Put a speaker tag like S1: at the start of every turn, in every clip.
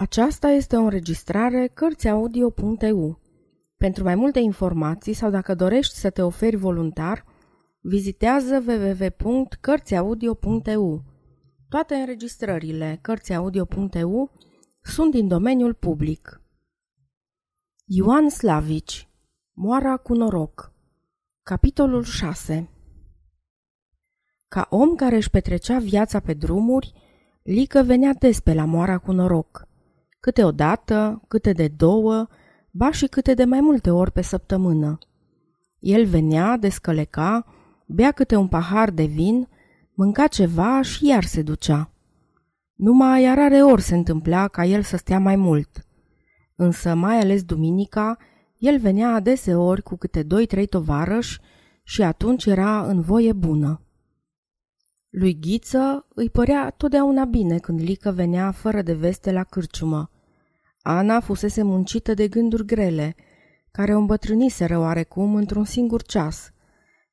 S1: Aceasta este o înregistrare Cărțiaudio.eu. Pentru mai multe informații sau dacă dorești să te oferi voluntar, vizitează www.cărțiaudio.eu. Toate înregistrările Cărțiaudio.eu sunt din domeniul public. Ioan Slavici Moara cu noroc Capitolul 6 Ca om care își petrecea viața pe drumuri, Lică venea des pe la moara cu noroc – câte o dată, câte de două, ba și câte de mai multe ori pe săptămână. El venea, descăleca, bea câte un pahar de vin, mânca ceva și iar se ducea. Numai iar rare ori se întâmpla ca el să stea mai mult. Însă, mai ales duminica, el venea adeseori cu câte doi-trei tovarăși și atunci era în voie bună. Lui Ghiță îi părea totdeauna bine când Lică venea fără de veste la cârciumă. Ana fusese muncită de gânduri grele, care o îmbătrâniseră oarecum într-un singur ceas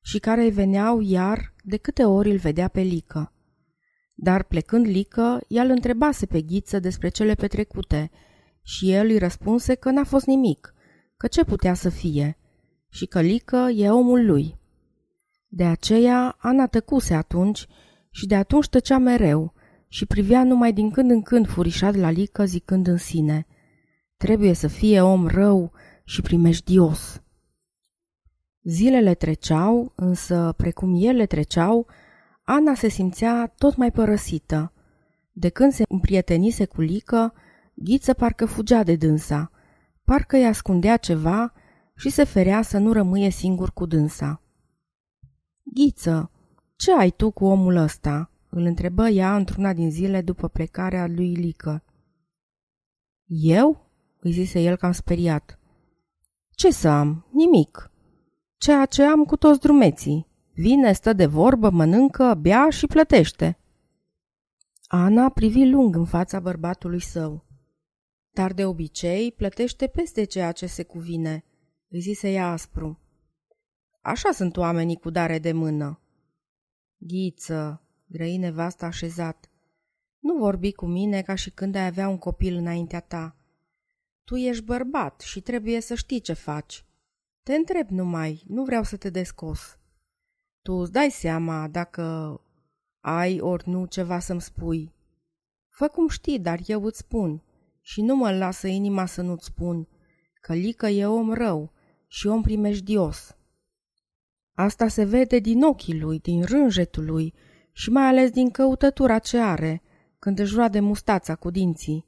S1: și care îi veneau iar de câte ori îl vedea pe Lică. Dar plecând Lică, ea îl întrebase pe Ghiță despre cele petrecute și el îi răspunse că n-a fost nimic, că ce putea să fie și că Lică e omul lui. De aceea Ana tăcuse atunci și de atunci tăcea mereu și privea numai din când în când furișat la Lică zicând în sine Trebuie să fie om rău și primejdios. Zilele treceau, însă, precum ele treceau, Ana se simțea tot mai părăsită. De când se împrietenise cu Lică, Ghiță parcă fugea de dânsa, parcă îi ascundea ceva și se ferea să nu rămâie singur cu dânsa. Ghiță, ce ai tu cu omul ăsta?" îl întrebă ea într-una din zile după plecarea lui Lică. Eu?" Îi zise el cam speriat. Ce să am? Nimic. Ceea ce am cu toți drumeții. Vine, stă de vorbă, mănâncă, bea și plătește. Ana privi lung în fața bărbatului său. Dar de obicei plătește peste ceea ce se cuvine, îi zise ea aspru. Așa sunt oamenii cu dare de mână. Ghiță, grăi nevasta așezat, nu vorbi cu mine ca și când ai avea un copil înaintea ta. Tu ești bărbat și trebuie să știi ce faci. Te întreb numai, nu vreau să te descos. Tu îți dai seama dacă ai ori nu ceva să-mi spui. Fă cum știi, dar eu îți spun și nu mă lasă inima să nu-ți spun că Lică e om rău și om primejdios. Asta se vede din ochii lui, din rânjetul lui și mai ales din căutătura ce are când își roade mustața cu dinții.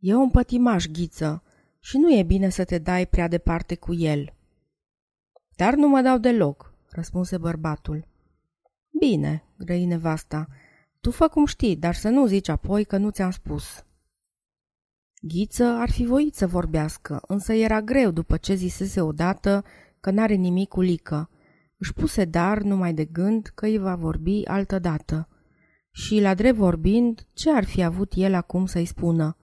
S1: E un pătimaș ghiță și nu e bine să te dai prea departe cu el. Dar nu mă dau deloc, răspunse bărbatul. Bine, grăi nevasta, tu fă cum știi, dar să nu zici apoi că nu ți-am spus. Ghiță ar fi voit să vorbească, însă era greu după ce zisese odată că n-are nimic cu lică. Își puse dar numai de gând că îi va vorbi altă dată. Și, la drept vorbind, ce ar fi avut el acum să-i spună?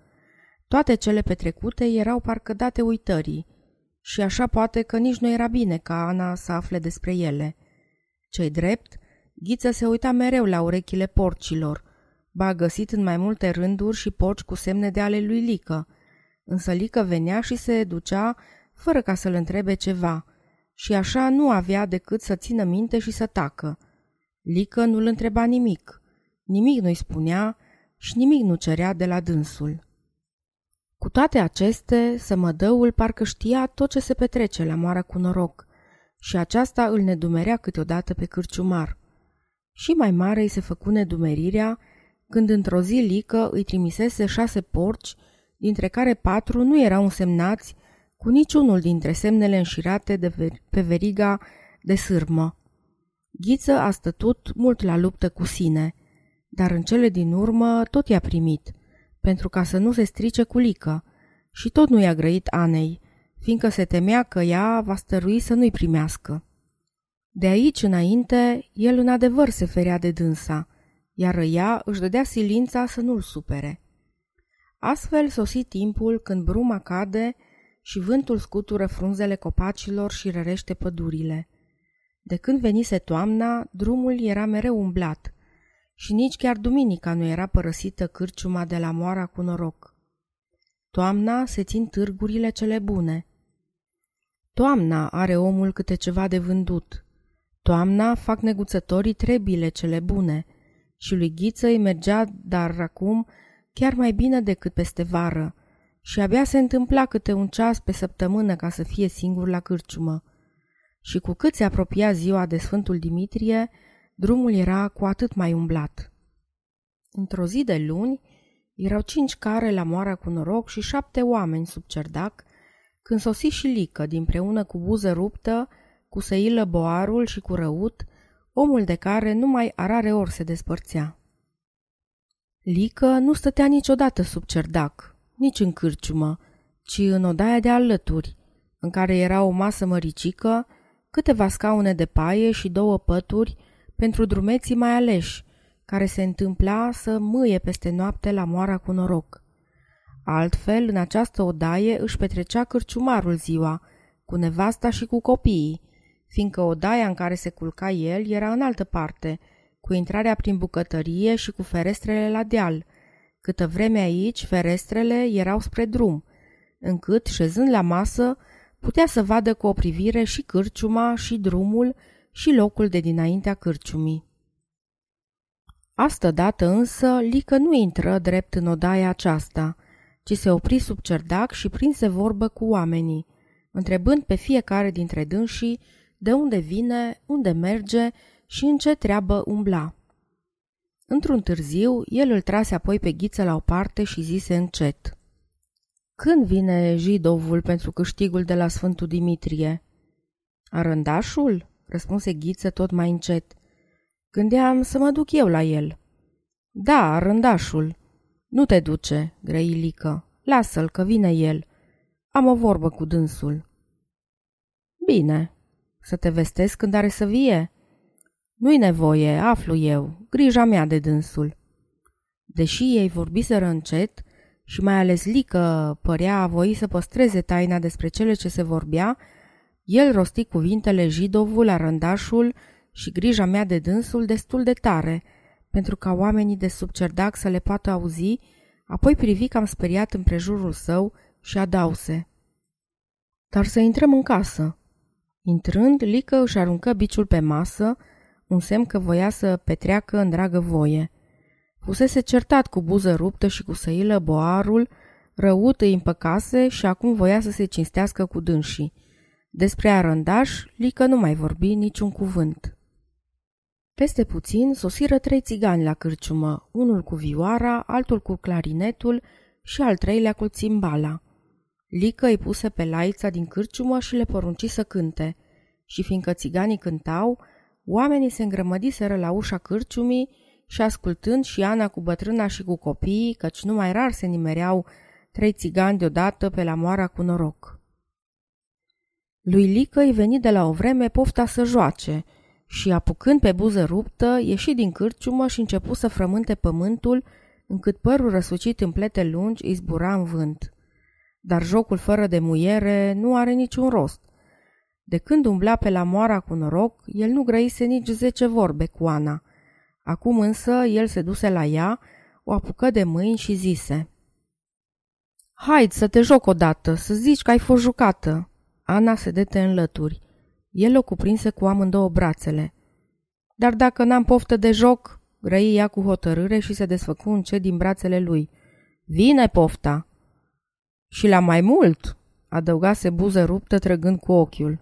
S1: Toate cele petrecute erau parcă date uitării și așa poate că nici nu era bine ca Ana să afle despre ele. Cei drept, Ghiță se uita mereu la urechile porcilor, ba găsit în mai multe rânduri și porci cu semne de ale lui Lică, însă Lică venea și se ducea fără ca să-l întrebe ceva și așa nu avea decât să țină minte și să tacă. Lică nu-l întreba nimic, nimic nu-i spunea și nimic nu cerea de la dânsul. Cu toate aceste, sămădăul parcă știa tot ce se petrece la moara cu noroc și aceasta îl nedumerea câteodată pe cârciumar. Și mai mare îi se făcu nedumerirea când într-o zi Lică îi trimisese șase porci, dintre care patru nu erau însemnați cu niciunul dintre semnele înșirate de ver- pe veriga de sârmă. Ghiță a stătut mult la luptă cu sine, dar în cele din urmă tot i-a primit – pentru ca să nu se strice cu lică, și tot nu i-a grăit Anei, fiindcă se temea că ea va stărui să nu-i primească. De aici înainte, el în adevăr se ferea de dânsa, iar ea își dădea silința să nu-l supere. Astfel sosi timpul când bruma cade și vântul scutură frunzele copacilor și rărește pădurile. De când venise toamna, drumul era mereu umblat, și nici chiar duminica nu era părăsită cârciuma de la moara cu noroc. Toamna se țin târgurile cele bune. Toamna are omul câte ceva de vândut. Toamna fac neguțătorii trebile cele bune. Și lui Ghiță îi mergea, dar acum, chiar mai bine decât peste vară. Și abia se întâmpla câte un ceas pe săptămână ca să fie singur la cârciumă. Și cu cât se apropia ziua de Sfântul Dimitrie, drumul era cu atât mai umblat. Într-o zi de luni, erau cinci care la moara cu noroc și șapte oameni sub cerdac, când sosi și Lică, dinpreună cu buză ruptă, cu săilă boarul și cu răut, omul de care numai a rare ori se despărțea. Lică nu stătea niciodată sub cerdac, nici în cârciumă, ci în odaia de alături, în care era o masă măricică, câteva scaune de paie și două pături pentru drumeții mai aleși, care se întâmpla să mâie peste noapte la moara cu noroc. Altfel, în această odaie își petrecea cârciumarul ziua, cu nevasta și cu copiii, fiindcă odaia în care se culca el era în altă parte, cu intrarea prin bucătărie și cu ferestrele la deal. Câtă vreme aici, ferestrele erau spre drum, încât, șezând la masă, putea să vadă cu o privire și cârciuma și drumul și locul de dinaintea cârciumii. Astă dată însă, Lică nu intră drept în odaia aceasta, ci se opri sub cerdac și prinse vorbă cu oamenii, întrebând pe fiecare dintre dânsii de unde vine, unde merge și în ce treabă umbla. Într-un târziu, el îl trase apoi pe ghiță la o parte și zise încet. Când vine Jidovul pentru câștigul de la Sfântul Dimitrie? Arândașul? Răspunse ghiță tot mai încet. Gândeam să mă duc eu la el. Da, rândașul. Nu te duce, grăilică. Lasă-l că vine el. Am o vorbă cu dânsul. Bine. Să te vestesc când are să vie? Nu-i nevoie, aflu eu. Grija mea de dânsul. Deși ei vorbiseră încet și mai ales Lică părea a voi să păstreze taina despre cele ce se vorbea, el rosti cuvintele Jidovul, arândașul și grija mea de dânsul destul de tare, pentru ca oamenii de sub cerdac să le poată auzi, apoi privi cam speriat împrejurul său și adause. Dar să intrăm în casă. Intrând, Lică își aruncă biciul pe masă, un semn că voia să petreacă în dragă voie. Fusese certat cu buză ruptă și cu săilă boarul, răut îi împăcase și acum voia să se cinstească cu dânsii. Despre arândaș, Lică nu mai vorbi niciun cuvânt. Peste puțin sosiră trei țigani la cârciumă, unul cu vioara, altul cu clarinetul și al treilea cu țimbala. Lică îi puse pe laița din cârciumă și le porunci să cânte. Și fiindcă țiganii cântau, oamenii se îngrămădiseră la ușa cârciumii și ascultând și Ana cu bătrâna și cu copiii, căci nu mai rar se nimereau trei țigani deodată pe la moara cu noroc. Lui Lică îi veni de la o vreme pofta să joace – și, apucând pe buză ruptă, ieși din cârciumă și începu să frământe pământul, încât părul răsucit în plete lungi îi zbura în vânt. Dar jocul fără de muiere nu are niciun rost. De când umbla pe la moara cu noroc, el nu grăise nici zece vorbe cu Ana. Acum însă el se duse la ea, o apucă de mâini și zise Haid să te joc odată, să zici că ai fost jucată. Ana se dete în lături. El o cuprinse cu amândouă brațele. Dar dacă n-am poftă de joc, grăi ea cu hotărâre și se desfăcu încet din brațele lui. Vine pofta! Și la mai mult, adăugase buză ruptă trăgând cu ochiul.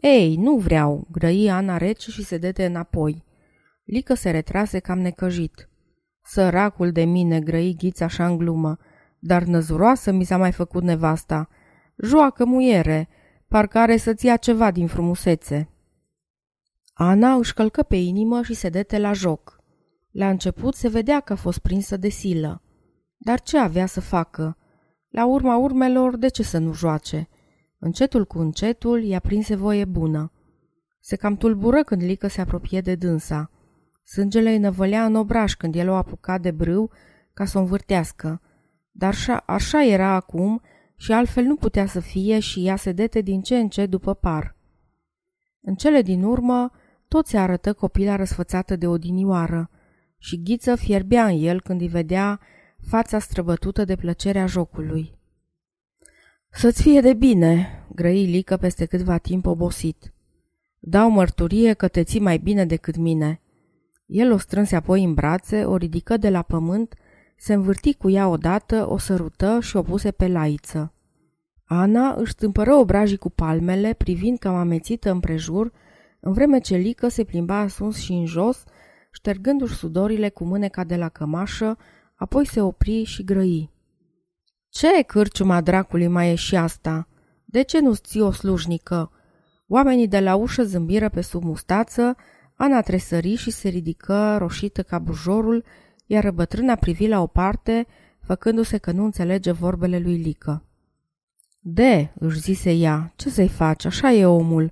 S1: Ei, nu vreau, grăi Ana rece și se dete înapoi. Lică se retrase cam necăjit. Săracul de mine, grăi ghița așa în glumă, dar năzuroasă mi s-a mai făcut nevasta. Joacă muiere, parcă are să-ți ia ceva din frumusețe. Ana își călcă pe inimă și se dete la joc. La început se vedea că a fost prinsă de silă. Dar ce avea să facă? La urma urmelor, de ce să nu joace? Încetul cu încetul i-a prinse voie bună. Se cam tulbură când Lică se apropie de dânsa. Sângele îi năvălea în obraj când el o apuca de brâu ca să o învârtească. Dar așa, așa era acum și altfel nu putea să fie și ea se dete din ce în ce după par. În cele din urmă, tot se arătă copila răsfățată de odinioară și ghiță fierbea în el când îi vedea fața străbătută de plăcerea jocului. Să-ți fie de bine, grăi Lică peste câtva timp obosit. Dau mărturie că te ții mai bine decât mine. El o strânse apoi în brațe, o ridică de la pământ, se învârti cu ea odată, o sărută și o puse pe laiță. Ana își stâmpără obrajii cu palmele, privind cam amețită împrejur, în vreme ce Lică se plimba asuns și în jos, ștergându-și sudorile cu mâneca de la cămașă, apoi se opri și grăi. Ce cârciuma dracului mai e și asta? De ce nu-ți ții o slujnică?" Oamenii de la ușă zâmbiră pe sub mustață, Ana tresări și se ridică roșită ca bujorul, iar bătrâna privi la o parte, făcându-se că nu înțelege vorbele lui Lică. De, își zise ea, ce să-i faci, așa e omul.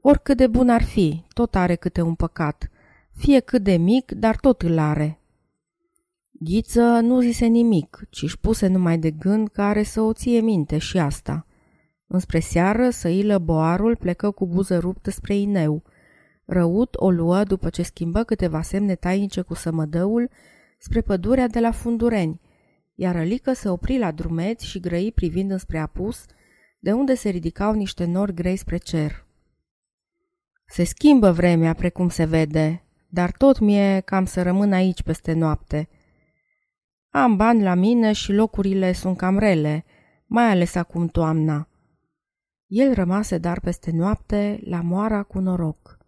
S1: Oricât de bun ar fi, tot are câte un păcat. Fie cât de mic, dar tot îl are. Ghiță nu zise nimic, ci își puse numai de gând că are să o ție minte și asta. Înspre seară, Săilă Boarul plecă cu buză ruptă spre Ineu. Răut o luă după ce schimbă câteva semne tainice cu sămădăul spre pădurea de la Fundureni, iar Alică se opri la drumeți și grăi privind înspre apus, de unde se ridicau niște nori grei spre cer. Se schimbă vremea, precum se vede, dar tot mie cam să rămân aici peste noapte. Am bani la mine și locurile sunt cam rele, mai ales acum toamna. El rămase dar peste noapte la moara cu noroc.